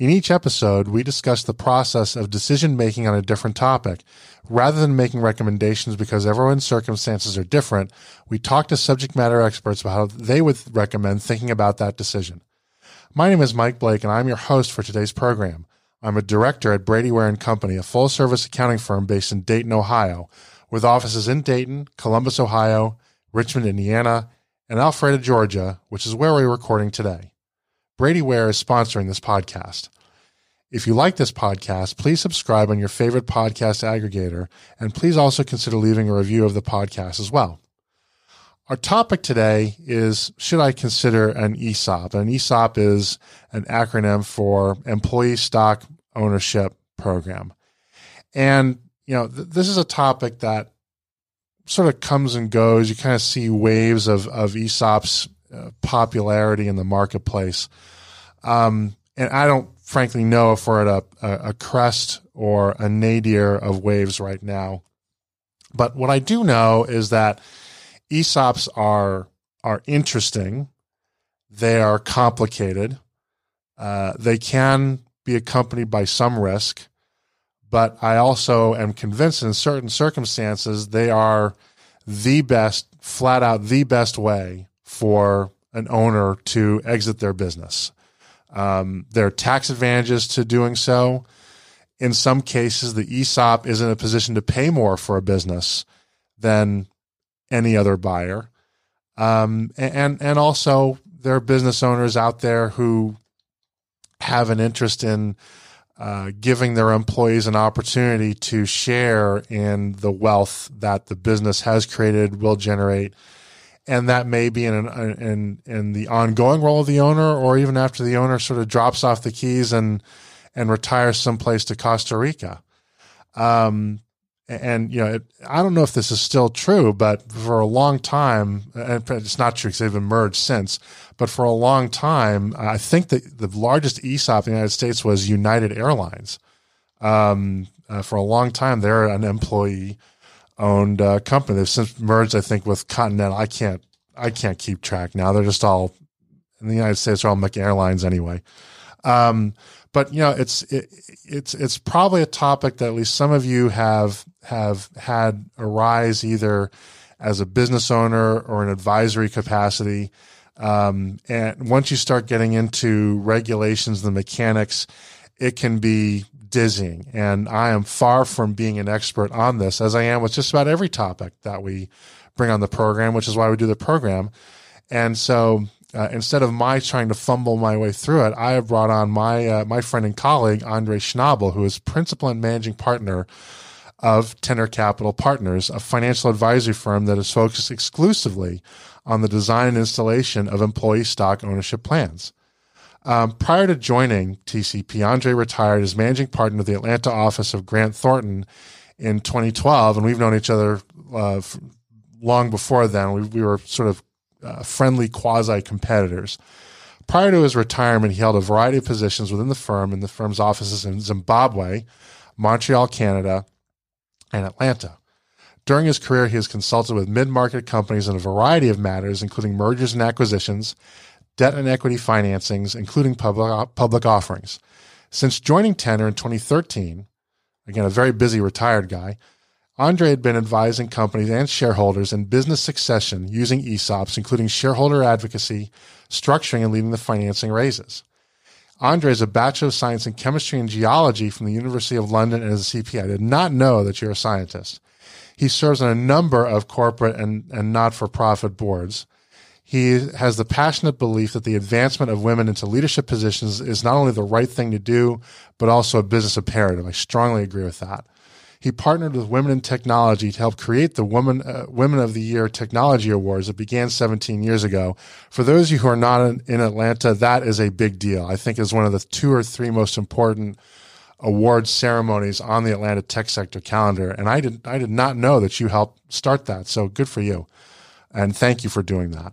In each episode, we discuss the process of decision making on a different topic. Rather than making recommendations because everyone's circumstances are different, we talk to subject matter experts about how they would recommend thinking about that decision. My name is Mike Blake, and I'm your host for today's program. I'm a director at Brady Ware Company, a full service accounting firm based in Dayton, Ohio, with offices in Dayton, Columbus, Ohio, Richmond, Indiana, and Alpharetta, Georgia, which is where we're recording today. Brady Ware is sponsoring this podcast. If you like this podcast, please subscribe on your favorite podcast aggregator, and please also consider leaving a review of the podcast as well. Our topic today is Should I consider an ESOP? An ESOP is an acronym for Employee Stock Ownership Program. And, you know, th- this is a topic that sort of comes and goes. You kind of see waves of, of ESOPs uh, popularity in the marketplace. Um, and I don't frankly know if we're at a, a, crest or a nadir of waves right now. But what I do know is that ESOPs are are interesting. They are complicated. Uh, they can be accompanied by some risk, but I also am convinced in certain circumstances they are the best, flat out the best way for an owner to exit their business. Um, there are tax advantages to doing so. In some cases, the ESOP is in a position to pay more for a business than any other buyer. Um, and, and also there are business owners out there who have an interest in uh, giving their employees an opportunity to share in the wealth that the business has created, will generate, and that may be in an, in in the ongoing role of the owner, or even after the owner sort of drops off the keys and and retires someplace to Costa Rica. Um, and you know, it, I don't know if this is still true, but for a long time, and it's not true because they've emerged since. But for a long time, I think that the largest ESOP in the United States was United Airlines. Um, uh, for a long time, they're an employee owned uh, company. They've since merged, I think, with Continental. I can't I can't keep track now. They're just all in the United States. They're all Mac Airlines anyway. Um, but you know, it's it, it's it's probably a topic that at least some of you have have had arise either as a business owner or an advisory capacity. Um, and once you start getting into regulations, the mechanics, it can be dizzying. And I am far from being an expert on this, as I am with just about every topic that we bring on the program, which is why we do the program. And so uh, instead of my trying to fumble my way through it, I have brought on my uh, my friend and colleague Andre Schnabel, who is principal and managing partner of Tenor Capital Partners, a financial advisory firm that is focused exclusively on the design and installation of employee stock ownership plans. Um, prior to joining TCP, Andre retired as managing partner of the Atlanta office of Grant Thornton in 2012, and we've known each other uh, long before then. We, we were sort of uh, friendly quasi competitors. Prior to his retirement, he held a variety of positions within the firm in the firm's offices in Zimbabwe, Montreal, Canada, and Atlanta. During his career, he has consulted with mid market companies in a variety of matters, including mergers and acquisitions, debt and equity financings, including public, uh, public offerings. Since joining Tenor in 2013, again, a very busy retired guy, Andre had been advising companies and shareholders in business succession using ESOPs, including shareholder advocacy, structuring, and leading the financing raises. Andre is a Bachelor of Science in Chemistry and Geology from the University of London and is a CPA. I did not know that you're a scientist. He serves on a number of corporate and, and not for profit boards. He has the passionate belief that the advancement of women into leadership positions is not only the right thing to do, but also a business imperative. I strongly agree with that. He partnered with Women in Technology to help create the Women, uh, Women of the Year Technology Awards that began 17 years ago. For those of you who are not in, in Atlanta, that is a big deal. I think is one of the two or three most important award ceremonies on the Atlanta Tech Sector calendar. And I did, I did not know that you helped start that. So good for you. And thank you for doing that.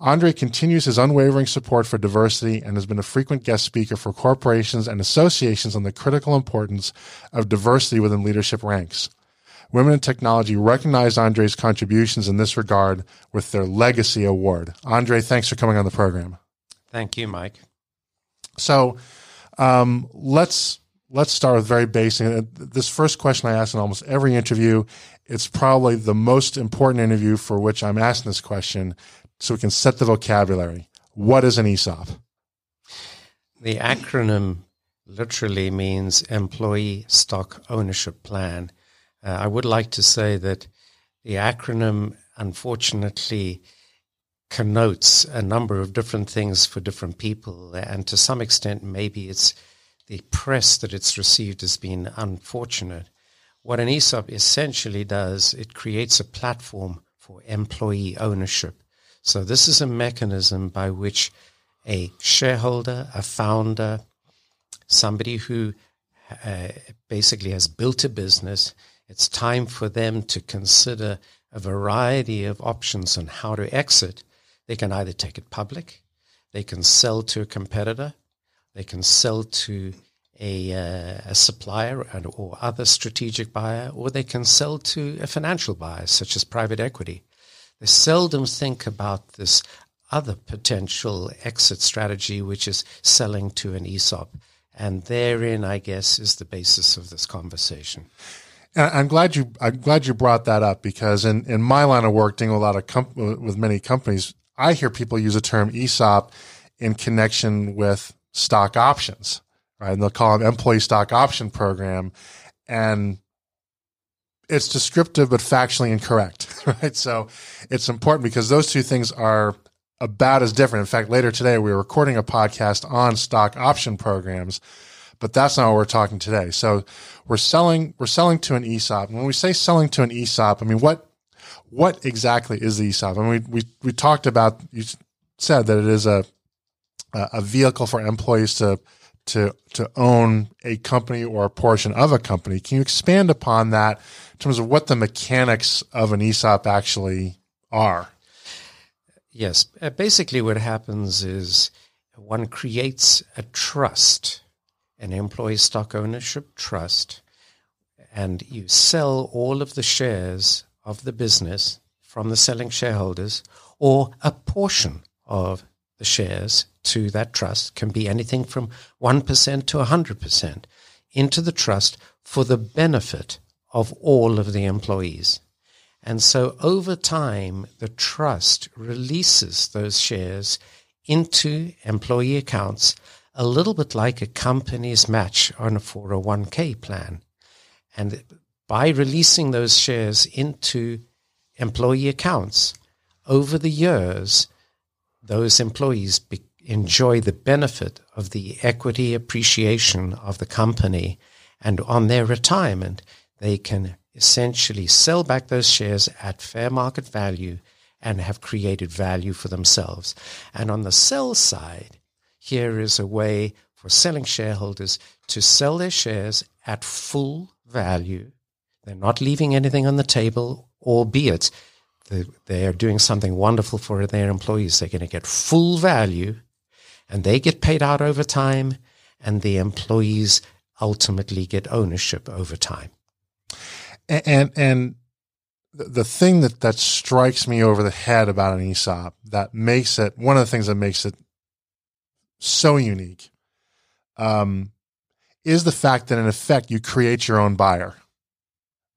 Andre continues his unwavering support for diversity and has been a frequent guest speaker for corporations and associations on the critical importance of diversity within leadership ranks. Women in Technology recognized Andre's contributions in this regard with their Legacy Award. Andre, thanks for coming on the program. Thank you, Mike. So um, let's let's start with very basic. This first question I ask in almost every interview. It's probably the most important interview for which I'm asking this question, so we can set the vocabulary. What is an ESOP? The acronym literally means Employee Stock Ownership Plan. Uh, I would like to say that the acronym, unfortunately, connotes a number of different things for different people. And to some extent, maybe it's the press that it's received has been unfortunate. What an ESOP essentially does, it creates a platform for employee ownership. So this is a mechanism by which a shareholder, a founder, somebody who uh, basically has built a business, it's time for them to consider a variety of options on how to exit. They can either take it public, they can sell to a competitor, they can sell to a, uh, a supplier or other strategic buyer, or they can sell to a financial buyer, such as private equity. They seldom think about this other potential exit strategy, which is selling to an ESOP. And therein, I guess, is the basis of this conversation. Uh, I'm glad you I'm glad you brought that up because in, in my line of work, dealing with a lot of with many companies, I hear people use the term ESOP in connection with stock options, right? And they'll call it employee stock option program, and it's descriptive but factually incorrect, right? So it's important because those two things are about as different. In fact, later today we were recording a podcast on stock option programs but that's not what we're talking today. So we're selling, we're selling to an ESOP. And when we say selling to an ESOP, I mean, what, what exactly is the ESOP? I mean, we, we, we talked about, you said that it is a, a vehicle for employees to, to, to own a company or a portion of a company. Can you expand upon that in terms of what the mechanics of an ESOP actually are? Yes. Uh, basically, what happens is one creates a trust an employee stock ownership trust, and you sell all of the shares of the business from the selling shareholders or a portion of the shares to that trust can be anything from 1% to 100% into the trust for the benefit of all of the employees. And so over time, the trust releases those shares into employee accounts a little bit like a company's match on a 401k plan. And by releasing those shares into employee accounts over the years, those employees be- enjoy the benefit of the equity appreciation of the company. And on their retirement, they can essentially sell back those shares at fair market value and have created value for themselves. And on the sell side, here is a way for selling shareholders to sell their shares at full value. They're not leaving anything on the table, albeit they are doing something wonderful for their employees. They're going to get full value and they get paid out over time and the employees ultimately get ownership over time. And, and, and the thing that, that strikes me over the head about an ESOP that makes it, one of the things that makes it so unique um, is the fact that in effect you create your own buyer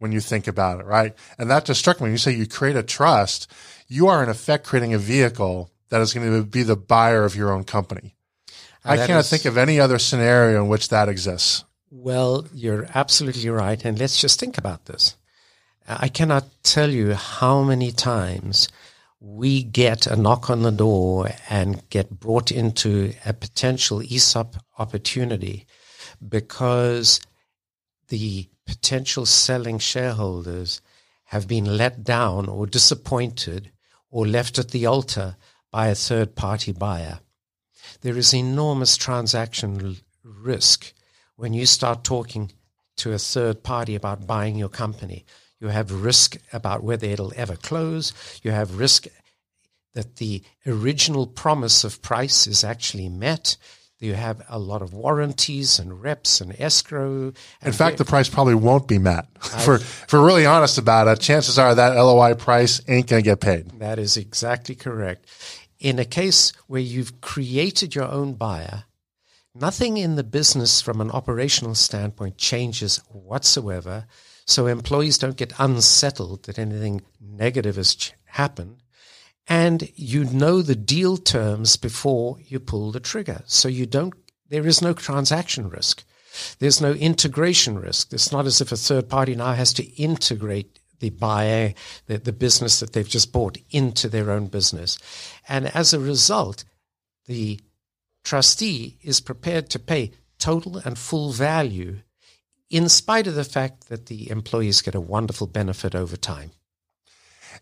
when you think about it, right? And that just struck me. When you say you create a trust, you are in effect creating a vehicle that is going to be the buyer of your own company. And I cannot is, think of any other scenario in which that exists. Well, you're absolutely right. And let's just think about this. I cannot tell you how many times we get a knock on the door and get brought into a potential ESOP opportunity because the potential selling shareholders have been let down or disappointed or left at the altar by a third party buyer. There is enormous transaction risk when you start talking to a third party about buying your company. You have risk about whether it'll ever close. You have risk that the original promise of price is actually met. You have a lot of warranties and reps and escrow. And In fact, the price probably won't be met. for, if we're really honest about it, chances are that LOI price ain't going to get paid. That is exactly correct. In a case where you've created your own buyer, nothing in the business from an operational standpoint changes whatsoever. So employees don't get unsettled that anything negative has ch- happened. And you know the deal terms before you pull the trigger. So you don't, there is no transaction risk. There's no integration risk. It's not as if a third party now has to integrate the buyer, the, the business that they've just bought into their own business. And as a result, the trustee is prepared to pay total and full value in spite of the fact that the employees get a wonderful benefit over time.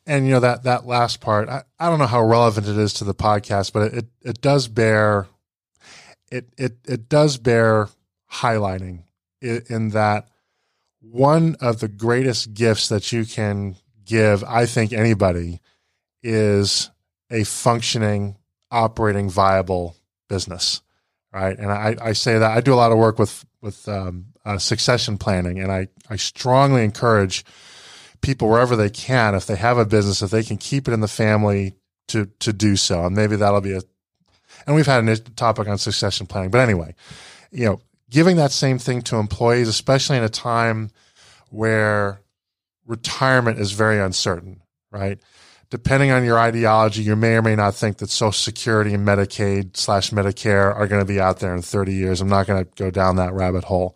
And you know that that last part, I, I don't know how relevant it is to the podcast, but it it does bear it it it does bear highlighting in, in that one of the greatest gifts that you can give, I think anybody, is a functioning, operating, viable business, right? And I, I say that I do a lot of work with with um, uh, succession planning, and I I strongly encourage people wherever they can, if they have a business, if they can keep it in the family, to to do so, and maybe that'll be a. And we've had a topic on succession planning, but anyway, you know, giving that same thing to employees, especially in a time where retirement is very uncertain, right? Depending on your ideology, you may or may not think that Social Security and Medicaid slash Medicare are going to be out there in 30 years. I'm not going to go down that rabbit hole.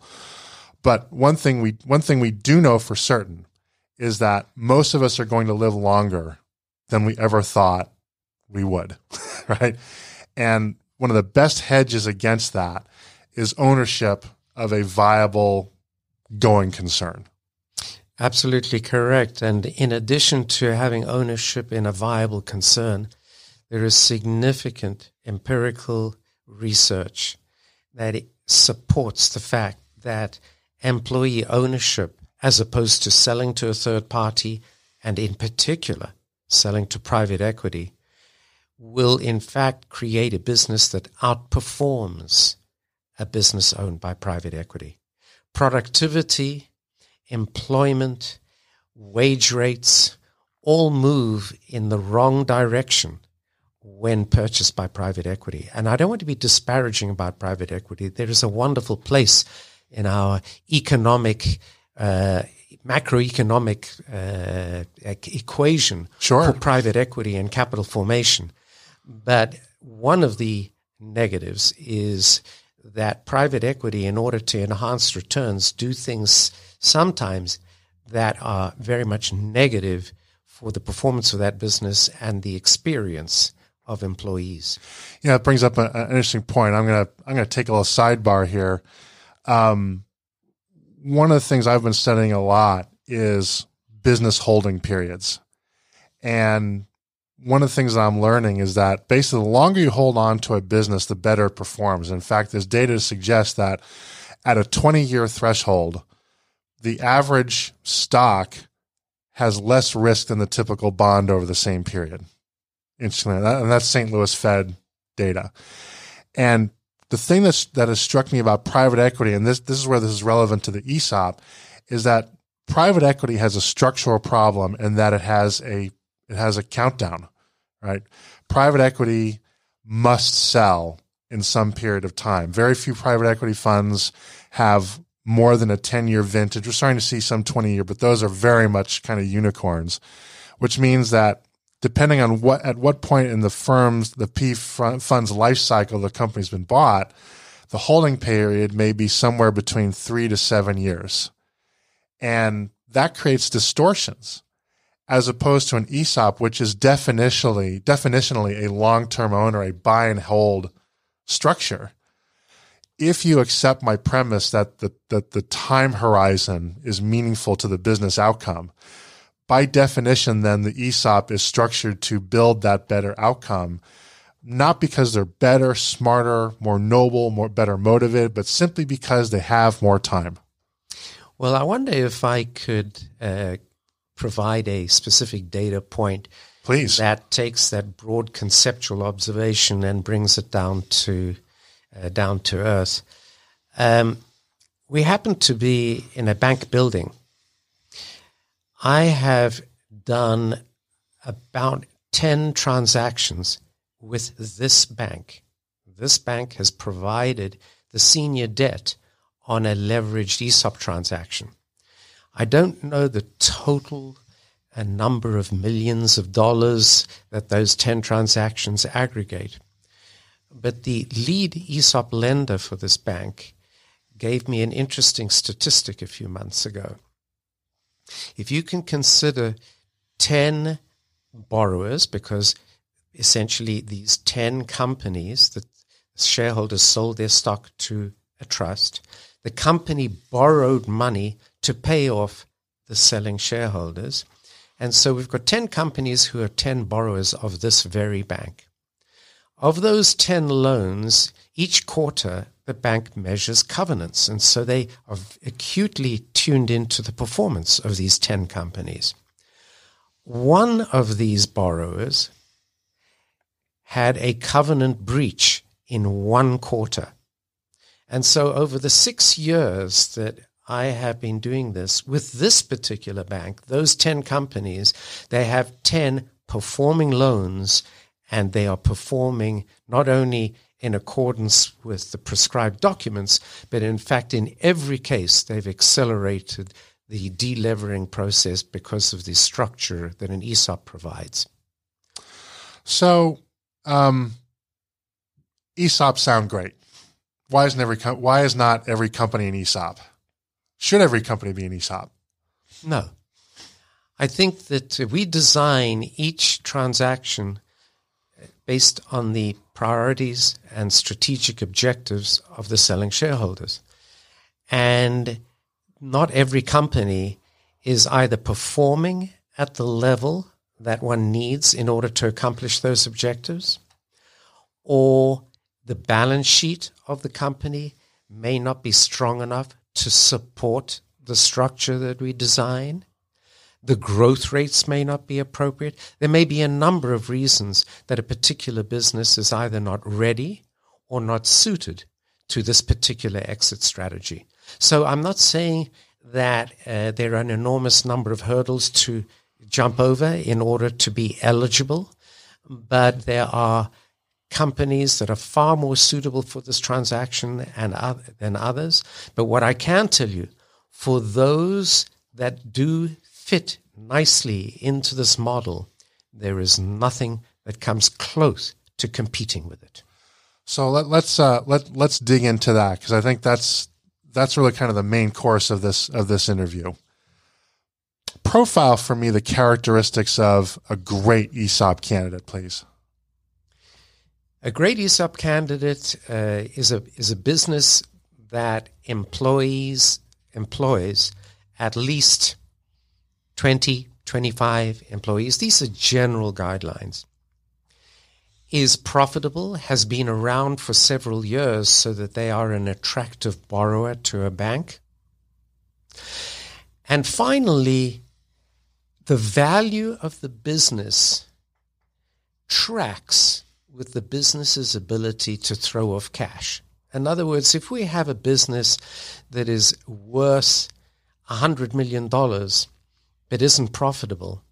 But one thing we one thing we do know for certain is that most of us are going to live longer than we ever thought we would, right? And one of the best hedges against that is ownership of a viable going concern. Absolutely correct. And in addition to having ownership in a viable concern, there is significant empirical research that supports the fact that employee ownership, as opposed to selling to a third party, and in particular, selling to private equity, will in fact create a business that outperforms a business owned by private equity. Productivity, employment, wage rates all move in the wrong direction when purchased by private equity. And I don't want to be disparaging about private equity. There is a wonderful place in our economic, uh, macroeconomic uh, equation sure. for private equity and capital formation. But one of the negatives is that private equity, in order to enhance returns, do things sometimes that are very much negative for the performance of that business and the experience of employees. Yeah, it brings up a, an interesting point. I'm gonna I'm gonna take a little sidebar here. Um, one of the things I've been studying a lot is business holding periods, and one of the things that I'm learning is that basically the longer you hold on to a business, the better it performs. In fact, there's data to suggest that at a 20 year threshold, the average stock has less risk than the typical bond over the same period. Interestingly, and that's St. Louis Fed data. And the thing that's, that has struck me about private equity, and this, this is where this is relevant to the ESOP, is that private equity has a structural problem in that it has a it has a countdown, right? Private equity must sell in some period of time. Very few private equity funds have more than a 10 year vintage. We're starting to see some 20 year, but those are very much kind of unicorns, which means that depending on what, at what point in the firm's, the P fund's life cycle the company's been bought, the holding period may be somewhere between three to seven years. And that creates distortions as opposed to an ESOP, which is definitionally, definitionally a long-term owner, a buy and hold structure. If you accept my premise that the, that the time horizon is meaningful to the business outcome, by definition, then the ESOP is structured to build that better outcome. not because they're better, smarter, more noble, more better motivated, but simply because they have more time? Well, I wonder if I could uh, provide a specific data point Please. that takes that broad conceptual observation and brings it down to uh, down to earth. Um, we happen to be in a bank building. I have done about 10 transactions with this bank. This bank has provided the senior debt on a leveraged ESOP transaction. I don't know the total a number of millions of dollars that those 10 transactions aggregate. But the lead ESOP lender for this bank gave me an interesting statistic a few months ago. If you can consider 10 borrowers, because essentially these 10 companies that shareholders sold their stock to a trust, the company borrowed money to pay off the selling shareholders. And so we've got 10 companies who are 10 borrowers of this very bank. Of those 10 loans, each quarter the bank measures covenants. And so they are acutely tuned into the performance of these 10 companies. One of these borrowers had a covenant breach in one quarter. And so over the six years that I have been doing this with this particular bank, those 10 companies, they have 10 performing loans and they are performing not only in accordance with the prescribed documents, but in fact, in every case, they've accelerated the delevering process because of the structure that an ESOP provides. So, um, ESOP sound great. Why isn't every com- why is not every company an ESOP? Should every company be an ESOP? No. I think that we design each transaction based on the priorities and strategic objectives of the selling shareholders. And not every company is either performing at the level that one needs in order to accomplish those objectives, or the balance sheet of the company may not be strong enough to support the structure that we design. The growth rates may not be appropriate. There may be a number of reasons that a particular business is either not ready or not suited to this particular exit strategy. So I'm not saying that uh, there are an enormous number of hurdles to jump over in order to be eligible, but there are companies that are far more suitable for this transaction and other, than others. But what I can tell you, for those that do fit nicely into this model, there is nothing that comes close to competing with it. So let, let's uh, let let's dig into that because I think that's that's really kind of the main course of this of this interview. Profile for me the characteristics of a great ESOP candidate, please. A great ESOP candidate uh, is a is a business that employs employs at least 20, 25 employees. These are general guidelines. Is profitable, has been around for several years so that they are an attractive borrower to a bank. And finally, the value of the business tracks with the business's ability to throw off cash. In other words, if we have a business that is worth $100 million but isn't profitable,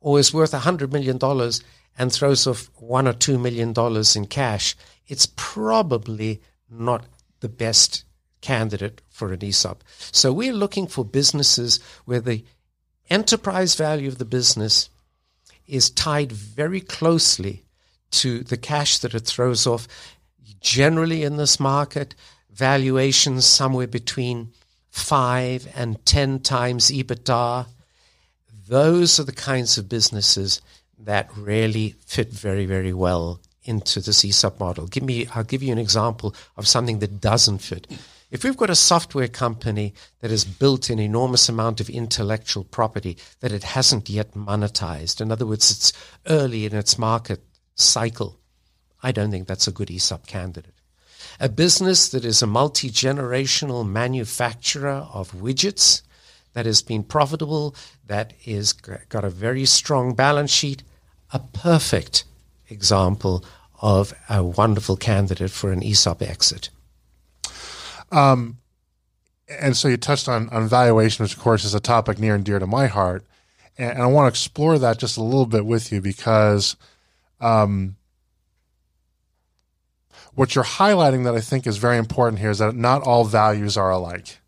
or is worth $100 million and throws off one or $2 million in cash, it's probably not the best candidate for an ESOP. So we're looking for businesses where the enterprise value of the business is tied very closely to the cash that it throws off. Generally, in this market, valuations somewhere between five and 10 times EBITDA. Those are the kinds of businesses that really fit very, very well into this ESOP model. Give me, I'll give you an example of something that doesn't fit. If we've got a software company that has built an enormous amount of intellectual property that it hasn't yet monetized, in other words, it's early in its market cycle. I don't think that's a good ESOP candidate. A business that is a multi generational manufacturer of widgets, that has been profitable, that is got a very strong balance sheet, a perfect example of a wonderful candidate for an ESOP exit. Um, and so you touched on, on valuation, which of course is a topic near and dear to my heart. And, and I want to explore that just a little bit with you because um, what you're highlighting that I think is very important here is that not all values are alike.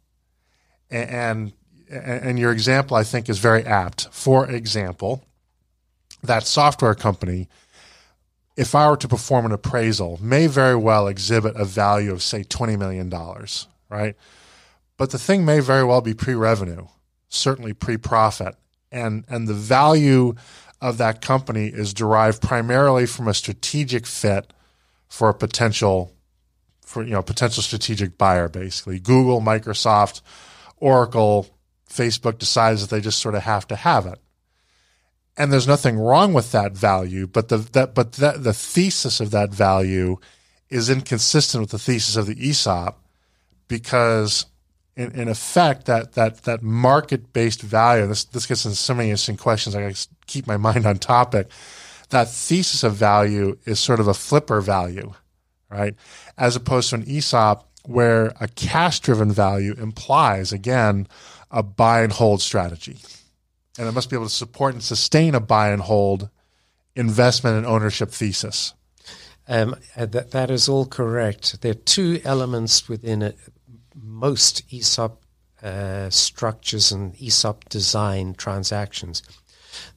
And, and, and your example, I think, is very apt. For example, that software company, if I were to perform an appraisal, may very well exhibit a value of, say, $20 million, right? But the thing may very well be pre revenue, certainly pre profit. And, and the value of that company is derived primarily from a strategic fit for a potential for you know potential strategic buyer basically google microsoft oracle facebook decides that they just sort of have to have it. And there's nothing wrong with that value but the that but that the thesis of that value is inconsistent with the thesis of the ESOP because in, in effect that that that market based value this this gets into so many interesting questions I gotta keep my mind on topic. That thesis of value is sort of a flipper value right? As opposed to an ESOP where a cash driven value implies again a buy and hold strategy and it must be able to support and sustain a buy and hold investment and ownership thesis um, uh, that, that is all correct. There are two elements within it, most ESOP uh, structures and ESOP design transactions.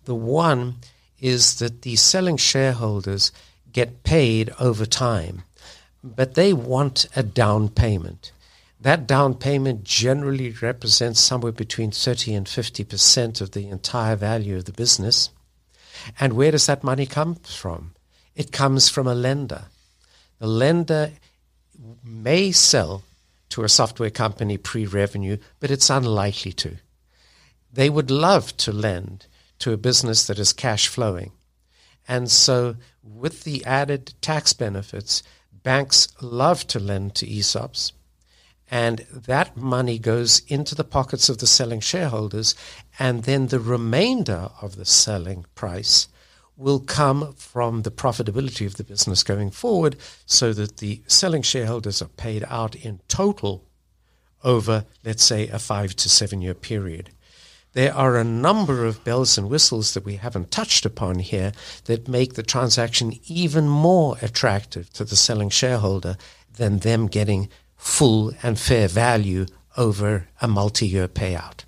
The one is that the selling shareholders get paid over time, but they want a down payment. That down payment generally represents somewhere between 30 and 50% of the entire value of the business. And where does that money come from? It comes from a lender. The lender may sell to a software company pre revenue, but it's unlikely to. They would love to lend to a business that is cash flowing. And so, with the added tax benefits, banks love to lend to ESOPs. And that money goes into the pockets of the selling shareholders, and then the remainder of the selling price will come from the profitability of the business going forward so that the selling shareholders are paid out in total over, let's say, a five to seven year period. There are a number of bells and whistles that we haven't touched upon here that make the transaction even more attractive to the selling shareholder than them getting full and fair value over a multi year payout.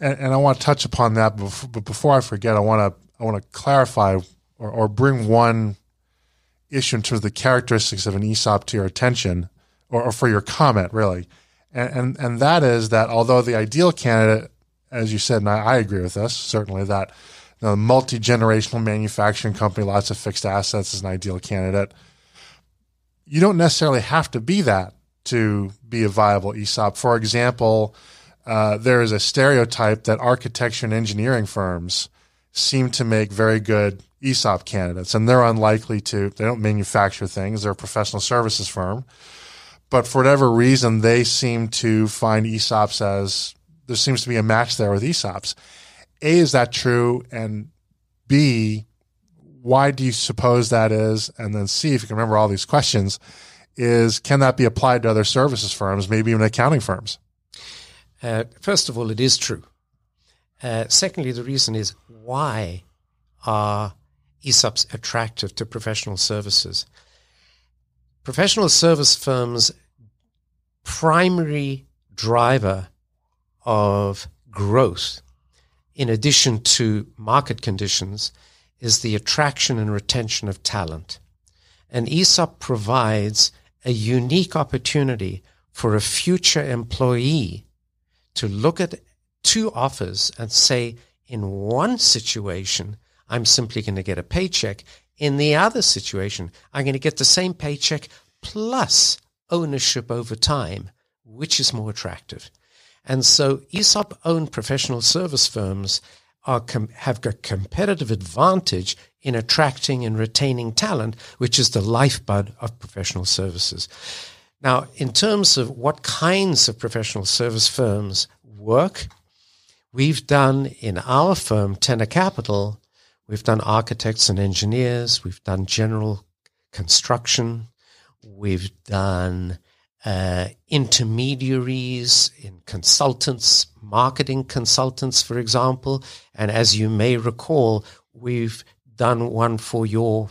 And, and, I want to touch upon that, but before I forget, I want to I want to clarify or, or bring one issue in terms of the characteristics of an ESOP to your attention or, or for your comment, really. And, and, and, that is that although the ideal candidate, as you said, and I, I agree with this, certainly that you know, multi generational manufacturing company, lots of fixed assets is an ideal candidate. You don't necessarily have to be that to be a viable ESOP. For example, uh, there is a stereotype that architecture and engineering firms seem to make very good ESOP candidates, and they're unlikely to. They don't manufacture things; they're a professional services firm. But for whatever reason, they seem to find ESOPs as there seems to be a match there with ESOPs. A, is that true? And B, why do you suppose that is? And then C, if you can remember all these questions, is can that be applied to other services firms, maybe even accounting firms? Uh, first of all, it is true. Uh, secondly, the reason is why are ESOPs attractive to professional services? Professional service firms' primary driver of growth, in addition to market conditions, is the attraction and retention of talent. And ESOP provides a unique opportunity for a future employee to look at two offers and say, in one situation, I'm simply going to get a paycheck. In the other situation, I'm going to get the same paycheck plus ownership over time, which is more attractive. And so ESOP owned professional service firms are com- have a competitive advantage in attracting and retaining talent, which is the lifeblood of professional services. Now, in terms of what kinds of professional service firms work, we've done in our firm, Tenor Capital, we've done architects and engineers, we've done general construction, we've done uh, intermediaries in consultants, marketing consultants, for example. And as you may recall, we've done one for your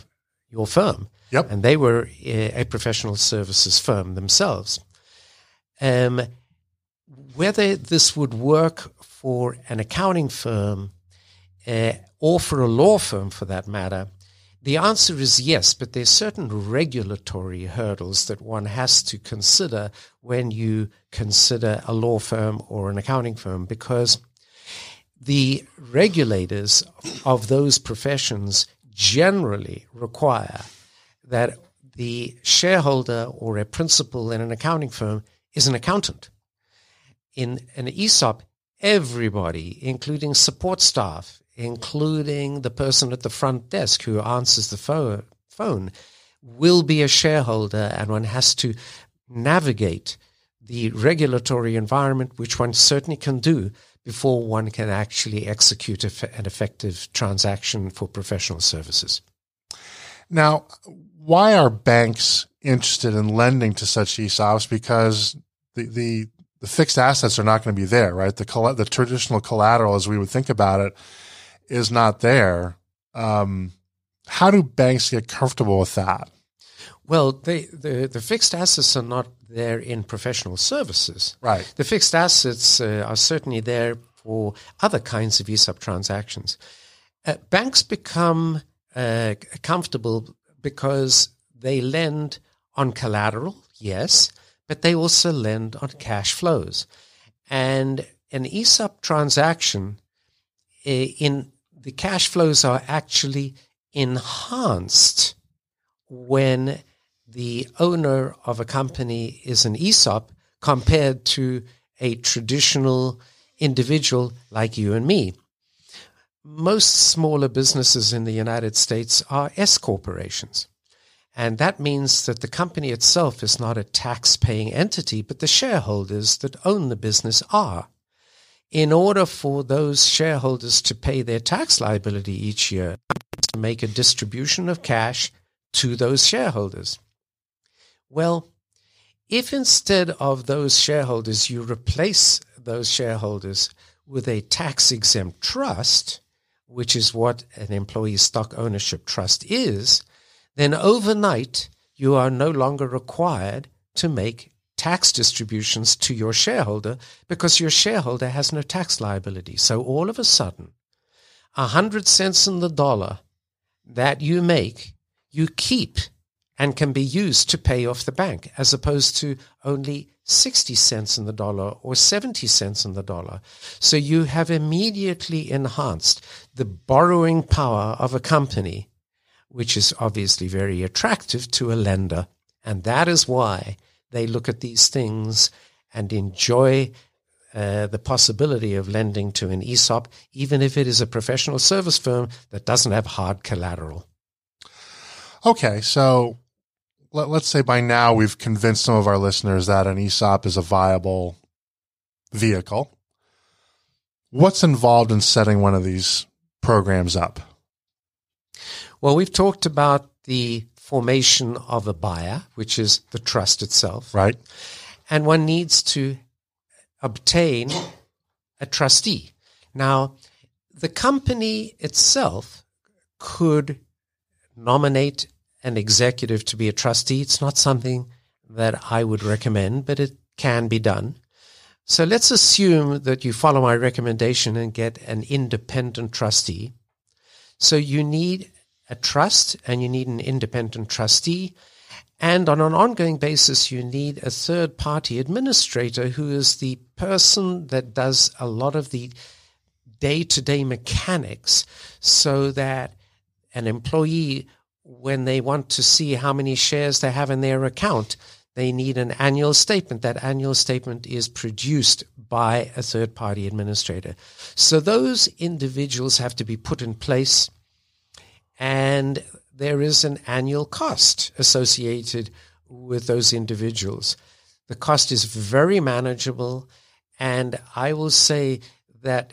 your firm. Yep. And they were a, professional services firm themselves. Um, whether this would work for an accounting firm uh, or for a law firm for that matter, the answer is yes, but there's certain regulatory hurdles that one has to consider when you consider a law firm or an accounting firm because the regulators of those professions generally require that the shareholder or a principal in an accounting firm is an accountant. In an ESOP, everybody, including support staff, including the person at the front desk who answers the phone, will be a shareholder and one has to navigate the regulatory environment, which one certainly can do before one can actually execute an effective transaction for professional services. Now, why are banks interested in lending to such ESOPs? Because the, the, the fixed assets are not going to be there, right? The, the traditional collateral, as we would think about it, is not there, um, how do banks get comfortable with that? Well, they, the the fixed assets are not there in professional services. Right. The fixed assets uh, are certainly there for other kinds of ESOP transactions. Uh, banks become uh, comfortable because they lend on collateral, yes, but they also lend on cash flows. And an ESOP transaction uh, in the cash flows are actually enhanced when the owner of a company is an ESOP compared to a traditional individual like you and me. Most smaller businesses in the United States are S corporations. And that means that the company itself is not a tax paying entity, but the shareholders that own the business are in order for those shareholders to pay their tax liability each year, to make a distribution of cash to those shareholders. Well, if instead of those shareholders you replace those shareholders with a tax exempt trust, which is what an employee stock ownership trust is, then overnight you are no longer required to make tax distributions to your shareholder because your shareholder has no tax liability. So all of a sudden, a hundred cents in the dollar that you make, you keep and can be used to pay off the bank as opposed to only 60 cents in the dollar or 70 cents in the dollar. So you have immediately enhanced the borrowing power of a company, which is obviously very attractive to a lender. And that is why they look at these things and enjoy uh, the possibility of lending to an ESOP, even if it is a professional service firm that doesn't have hard collateral. Okay, so let, us say by now we've convinced some of our listeners that an ESOP is a viable vehicle. What's involved in setting one of these programs up? Well, we've talked about the formation of a buyer, which is the trust itself. Right. And one needs to obtain a trustee. Now, the company itself could nominate an executive to be a trustee. It's not something that I would recommend, but it can be done. So let's assume that you follow my recommendation and get an independent trustee. So you need a trust and you need an independent trustee. And on an ongoing basis, you need a third party administrator who is the person that does a lot of the day to day mechanics so that an employee, when they want to see how many shares they have in their account, they need an annual statement. That annual statement is produced by a third party administrator. So those individuals have to be put in place and there is an annual cost associated with those individuals. The cost is very manageable, and I will say that,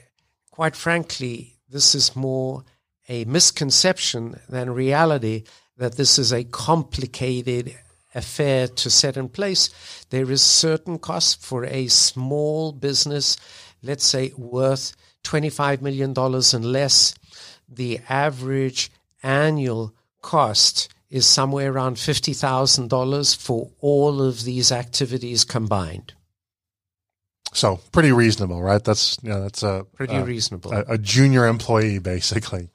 quite frankly, this is more a misconception than reality that this is a complicated affair to set in place. There is certain cost for a small business, let's say worth $25 million and less. The average annual cost is somewhere around $50,000 for all of these activities combined. So pretty reasonable, right? That's you know, that's a pretty a, reasonable. A, a, junior employee, basically.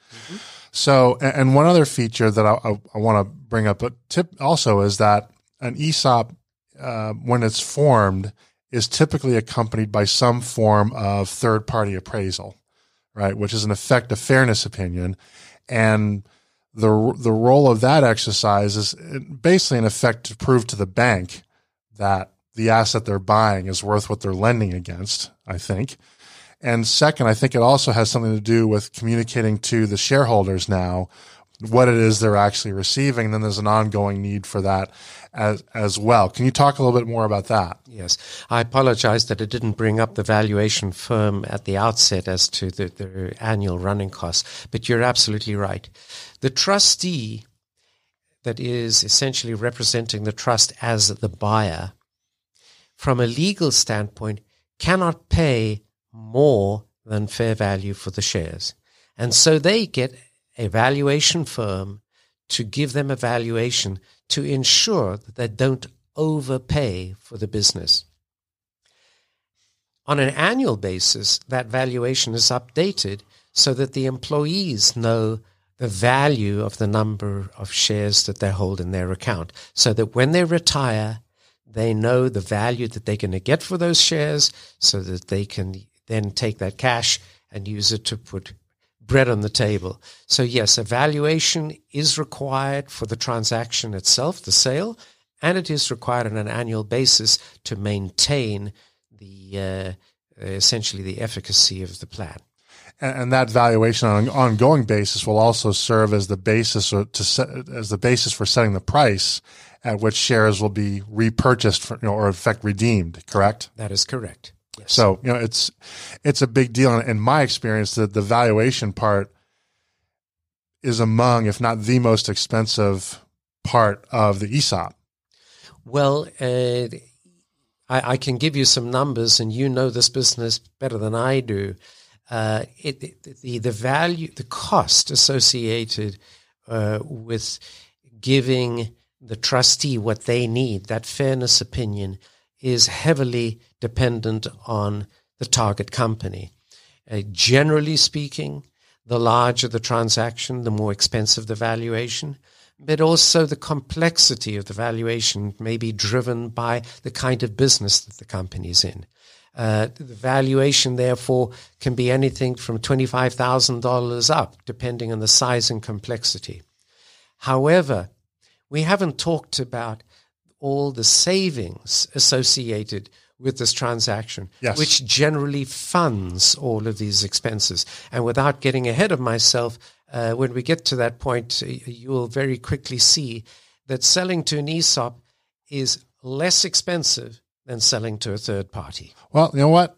So, and one other feature that I, I, I want to bring up, a tip also is that an ESOP, uh, when it's formed, is typically accompanied by some form of third party appraisal, right? Which is in effect a fairness opinion. And the, the role of that exercise is basically in effect to prove to the bank that the asset they're buying is worth what they're lending against, I think. And second, I think it also has something to do with communicating to the shareholders now what it is they're actually receiving. And then there's an ongoing need for that as, as well. Can you talk a little bit more about that? Yes. I apologize that I didn't bring up the valuation firm at the outset as to the, the annual running costs, but you're absolutely right. The trustee that is essentially representing the trust as the buyer, from a legal standpoint, cannot pay more than fair value for the shares. And so they get a valuation firm to give them a valuation to ensure that they don't overpay for the business. On an annual basis, that valuation is updated so that the employees know the value of the number of shares that they hold in their account so that when they retire, they know the value that they're going to get for those shares so that they can then take that cash and use it to put bread on the table. So yes, a valuation is required for the transaction itself, the sale, and it is required on an annual basis to maintain the uh, essentially the efficacy of the plan and, that valuation on an ongoing basis will also serve as the basis or to set, as the basis for setting the price at which shares will be repurchased for, you know, or in fact redeemed. Correct. That is correct. Yes. So you know it's it's a big deal. In my experience, that the valuation part is among, if not the most expensive part of the ESOP. Well, uh, I, I, can give you some numbers, and you know this business better than I do uh, it, the the value, the cost associated uh, with giving the trustee what they need, that fairness opinion, is heavily dependent on the target company. Uh, generally speaking, the larger the transaction, the more expensive the valuation. But also the complexity of the valuation may be driven by the kind of business that the company is in. Uh, the valuation, therefore, can be anything from $25,000 up, depending on the size and complexity. However, we haven't talked about all the savings associated with this transaction, yes. which generally funds all of these expenses. And without getting ahead of myself, uh, when we get to that point, you will very quickly see that selling to an ESOP is less expensive than selling to a third party. Well, you know what?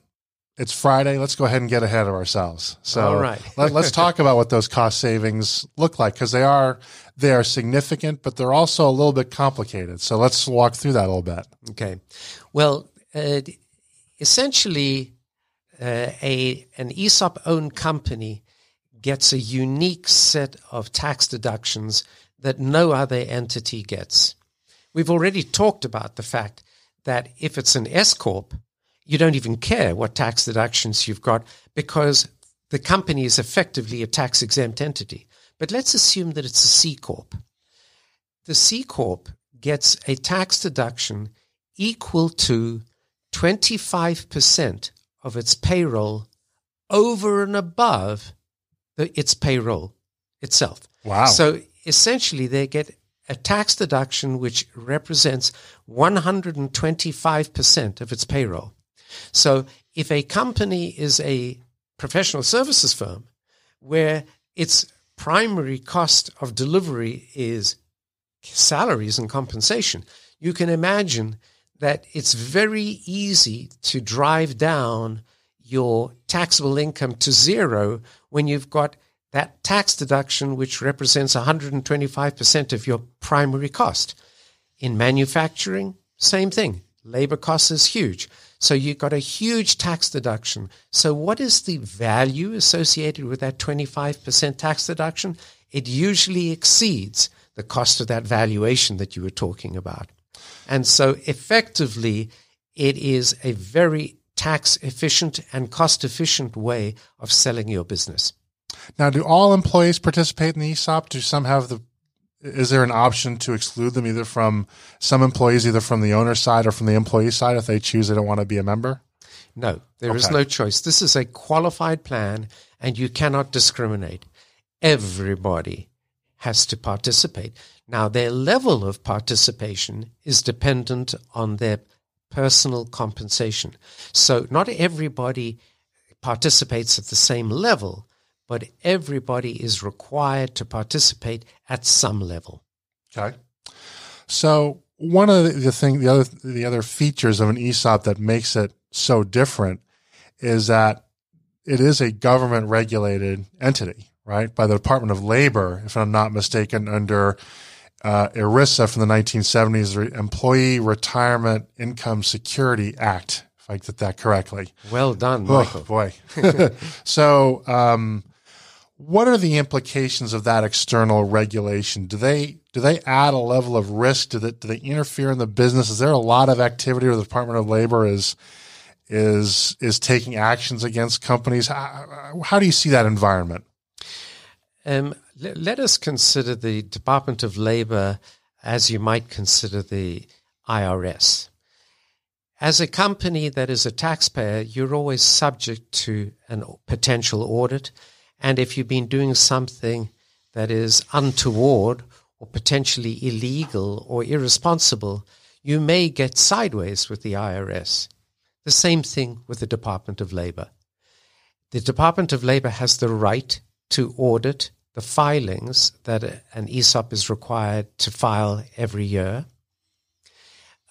It's Friday. Let's go ahead and get ahead of ourselves. So All right. let, us talk about what those cost savings look like because they are they are significant, but they're also a little bit complicated. So let's walk through that a little bit. Okay. Well, uh, essentially, uh, a an ESOP owned company gets a unique set of tax deductions that no other entity gets. We've already talked about the fact that if it's an S corp, you don't even care what tax deductions you've got because the company is effectively a tax exempt entity. But let's assume that it's a C corp. The C corp gets a tax deduction equal to 25% of its payroll over and above the, its payroll itself. Wow. So essentially, they get a tax deduction which represents 125% of its payroll. So if a company is a professional services firm where its primary cost of delivery is salaries and compensation, you can imagine that it's very easy to drive down your taxable income to zero when you've got that tax deduction, which represents 125% of your primary cost. In manufacturing, same thing. Labor cost is huge. So you've got a huge tax deduction. So what is the value associated with that 25% tax deduction? It usually exceeds the cost of that valuation that you were talking about. And so effectively, it is a very tax efficient and cost efficient way of selling your business. Now, do all employees participate in the ESOP? Do some have the is there an option to exclude them either from some employees, either from the owner side or from the employee side if they choose they don't want to be a member? No, there okay. is no choice. This is a qualified plan and you cannot discriminate. Everybody has to participate. Now, their level of participation is dependent on their personal compensation. So, not everybody participates at the same level, but everybody is required to participate at some level. Okay. So, one of the, thing, the other, the other features of an ESOP that makes it so different is that it is a government regulated entity, right? By the Department of Labor, if I'm not mistaken, under uh, ERISA from the 1970s, the Employee Retirement Income Security Act, if I get that correctly. Well done, Michael. Oh, boy. so, um, what are the implications of that external regulation? Do they do they add a level of risk? Do they, do they interfere in the business? Is there a lot of activity where the Department of Labor is is is taking actions against companies? How, how do you see that environment? Um, let, let us consider the Department of Labor as you might consider the IRS. As a company that is a taxpayer, you're always subject to a potential audit. And if you've been doing something that is untoward or potentially illegal or irresponsible, you may get sideways with the IRS. The same thing with the Department of Labor. The Department of Labor has the right to audit the filings that an ESOP is required to file every year.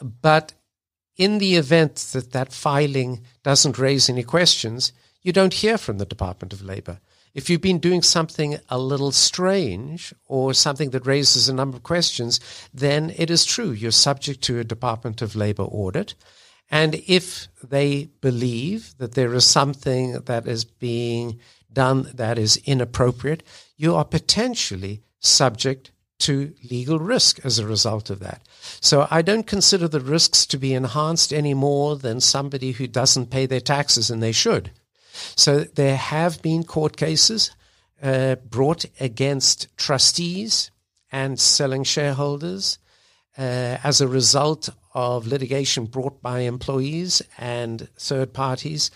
But in the event that that filing doesn't raise any questions, you don't hear from the Department of Labor. If you've been doing something a little strange or something that raises a number of questions, then it is true you're subject to a Department of Labor audit. And if they believe that there is something that is being done that is inappropriate, you are potentially subject to legal risk as a result of that. So I don't consider the risks to be enhanced any more than somebody who doesn't pay their taxes and they should. So there have been court cases uh, brought against trustees and selling shareholders uh, as a result of litigation brought by employees and third parties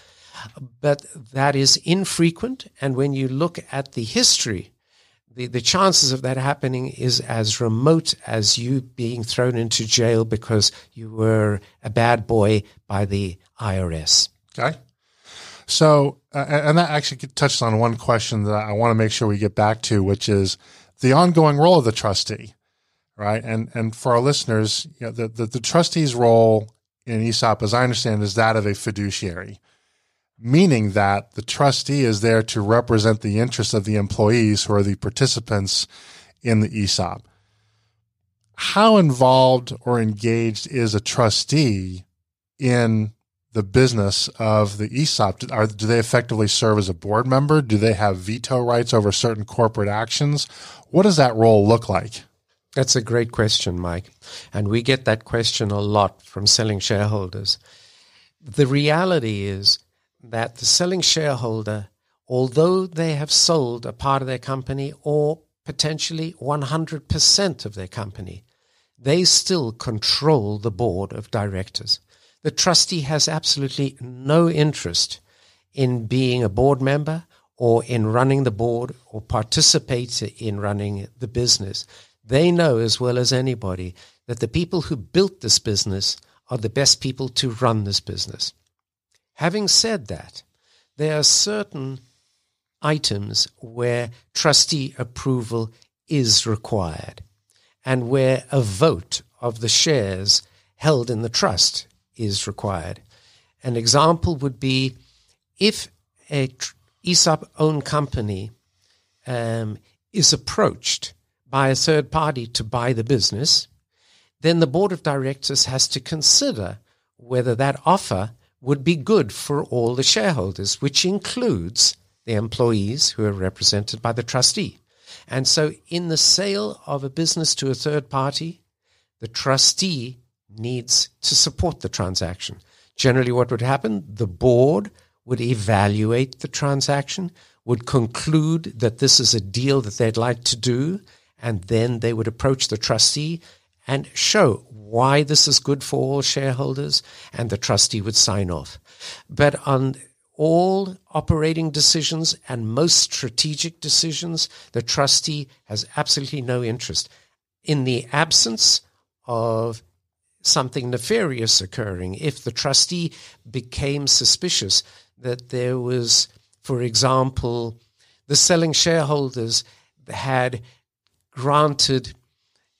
but that is infrequent. And when you look at the history, the, the chances of that happening is as remote as you being thrown into jail because you were a bad boy by the IRS. Okay. So, uh, and that actually touches on one question that I want to make sure we get back to, which is the ongoing role of the trustee, right? And and for our listeners, you know, the, the, the trustee's role in ESOP, as I understand, is that of a fiduciary meaning that the trustee is there to represent the interests of the employees who are the participants in the ESOP. How involved or engaged is a trustee in the business of the ESOP? Are, do they effectively serve as a board member? Do they have veto rights over certain corporate actions? What does that role look like? That's a great question, Mike. And we get that question a lot from selling shareholders. The reality is that the selling shareholder, although they have sold a part of their company or potentially 100% of their company, they still control the board of directors. The trustee has absolutely no interest in being a board member or in running the board or participate in running the business. They know as well as anybody that the people who built this business are the best people to run this business. Having said that, there are certain items where trustee approval is required and where a vote of the shares held in the trust is required. An example would be if a tr- ESOP owned company um, is approached by a third party to buy the business, then the board of directors has to consider whether that offer would be good for all the shareholders, which includes the employees who are represented by the trustee. And so, in the sale of a business to a third party, the trustee needs to support the transaction. Generally, what would happen? The board would evaluate the transaction, would conclude that this is a deal that they'd like to do, and then they would approach the trustee and show why this is good for all shareholders, and the trustee would sign off. But on all operating decisions and most strategic decisions, the trustee has absolutely no interest. In the absence of something nefarious occurring, if the trustee became suspicious that there was, for example, the selling shareholders had granted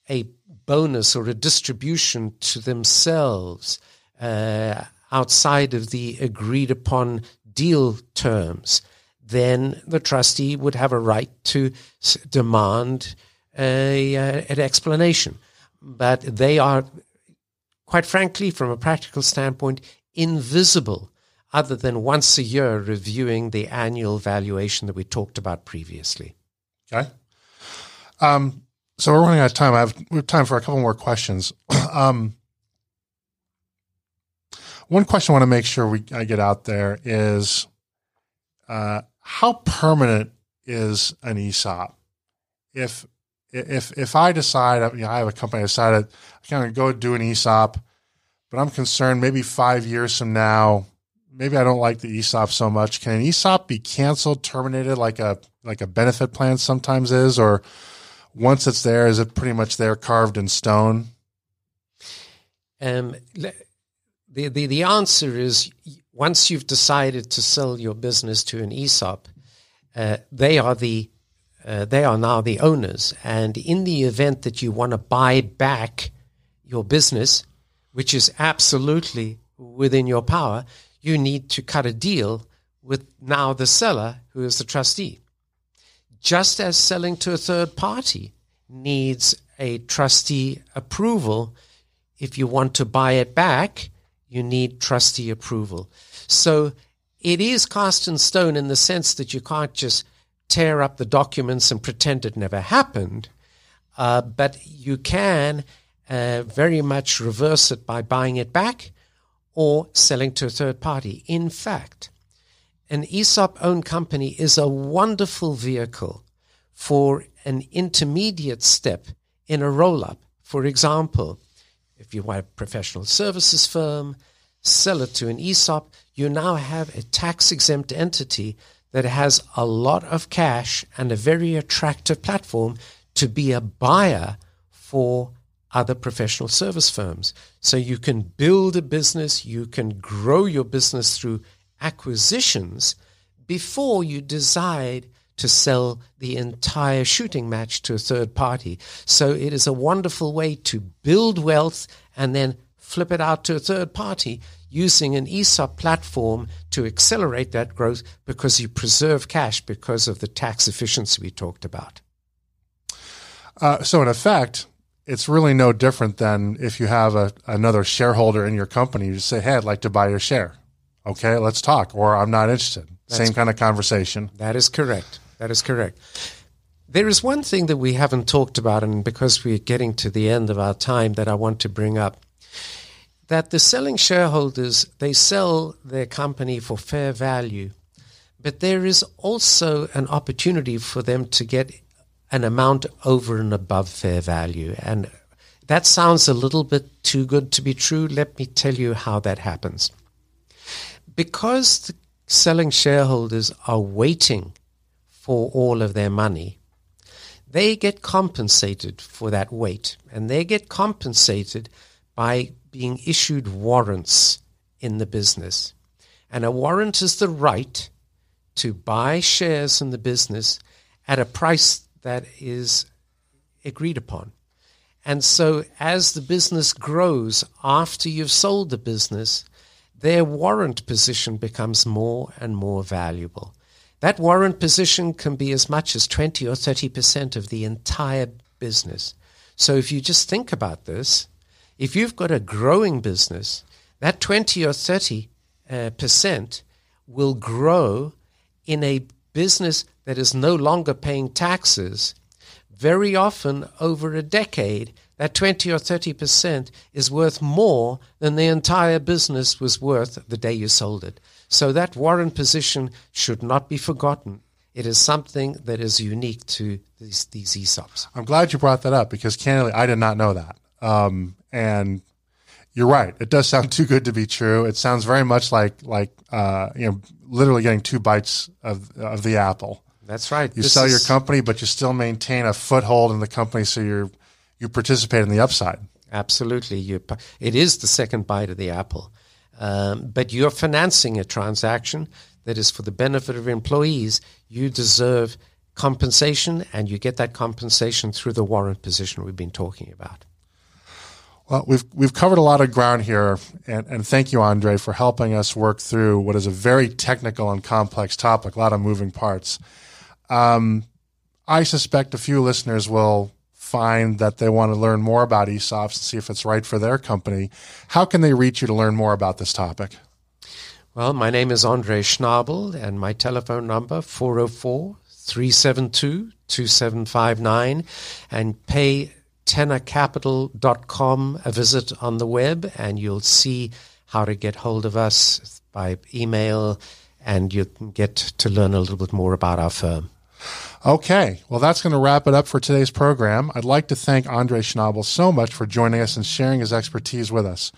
a bonus or a distribution to themselves uh, outside of the agreed upon deal terms, then the trustee would have a right to demand a, uh, an explanation. But they are, quite frankly, from a practical standpoint, invisible other than once a year reviewing the annual valuation that we talked about previously. Okay. Um, so we're running out of time. I have we have time for a couple more questions. um, one question I want to make sure we I get out there is uh, how permanent is an ESOP? If if if I decide, you know, I have a company, I decided I kind of go do an ESOP, but I'm concerned maybe five years from now, maybe I don't like the ESOP so much. Can an ESOP be canceled, terminated, like a like a benefit plan sometimes is, or once it's there, is it pretty much there, carved in stone? Um, the, the, the answer is once you've decided to sell your business to an ESOP, uh, they are the uh, they are now the owners. And in the event that you want to buy back your business, which is absolutely within your power, you need to cut a deal with now the seller, who is the trustee. Just as selling to a third party needs a trustee approval, if you want to buy it back, you need trustee approval. So it is cast in stone in the sense that you can't just tear up the documents and pretend it never happened. Uh, but you can uh, very much reverse it by buying it back or selling to a third party. In fact, an ESOP owned company is a wonderful vehicle for an intermediate step in a roll up. For example, if you want a professional services firm, sell it to an ESOP, you now have a tax exempt entity that has a lot of cash and a very attractive platform to be a buyer for other professional service firms. So you can build a business, you can grow your business through acquisitions before you decide to sell the entire shooting match to a third party. So it is a wonderful way to build wealth and then flip it out to a third party using an ESOP platform to accelerate that growth because you preserve cash because of the tax efficiency we talked about. Uh, so in effect, it's really no different than if you have a, another shareholder in your company. You just say, "Hey, I'd like to buy your share." Okay, let's talk. Or I'm not interested. That's- Same kind of conversation. That is correct. That is correct. There is one thing that we haven't talked about, and because we're getting to the end of our time, that I want to bring up. That the selling shareholders, they sell their company for fair value, but there is also an opportunity for them to get an amount over and above fair value. And that sounds a little bit too good to be true. Let me tell you how that happens. Because the selling shareholders are waiting for all of their money, they get compensated for that wait. And they get compensated by being issued warrants in the business. And a warrant is the right to buy shares in the business at a price that is agreed upon. And so, as the business grows after you've sold the business, their warrant position becomes more and more valuable. That warrant position can be as much as 20 or 30% of the entire business. So, if you just think about this, if you've got a growing business, that 20 or 30 uh, percent will grow in a business that is no longer paying taxes, very often over a decade, that 20 or 30% is worth more than the entire business was worth the day you sold it. So that warrant position should not be forgotten. It is something that is unique to these, these ESOPs. I'm glad you brought that up because candidly, I did not know that. Um, and you're right. It does sound too good to be true. It sounds very much like like uh, you know, literally getting two bites of of the apple. That's right. You This sell your company, but you still maintain a foothold in the company, so you're you participate in the upside. Absolutely. You, it is the second bite of the apple. Um, but you're financing a transaction that is for the benefit of employees. You deserve compensation, and you get that compensation through the warrant position we've been talking about. Well, we've we've covered a lot of ground here, and, and thank you, Andre, for helping us work through what is a very technical and complex topic. A lot of moving parts. Um, I suspect a few listeners will find that they want to learn more about ESOPs and see if it's right for their company. How can they reach you to learn more about this topic? Well, my name is Andre Schnabel, and my telephone number 404 372 2759, and pay tenorcapital.com a visit on the web, and you'll see how to get hold of us by email, and you can get to learn a little bit more about our firm. Okay, well, that's going to wrap it up for today's program. I'd like to thank Andre Schnabel so much for joining us and sharing his expertise with us.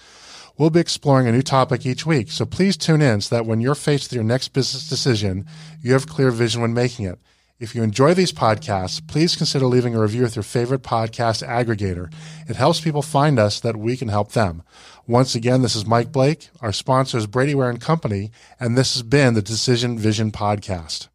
We'll be exploring a new topic each week, so please tune in so that when you're faced with your next business decision, you have clear vision when making it. If you enjoy these podcasts, please consider leaving a review with your favorite podcast aggregator. It helps people find us that we can help them. Once again, this is Mike Blake. Our sponsor is Brady Ware and Company, and this has been the Decision Vision Podcast.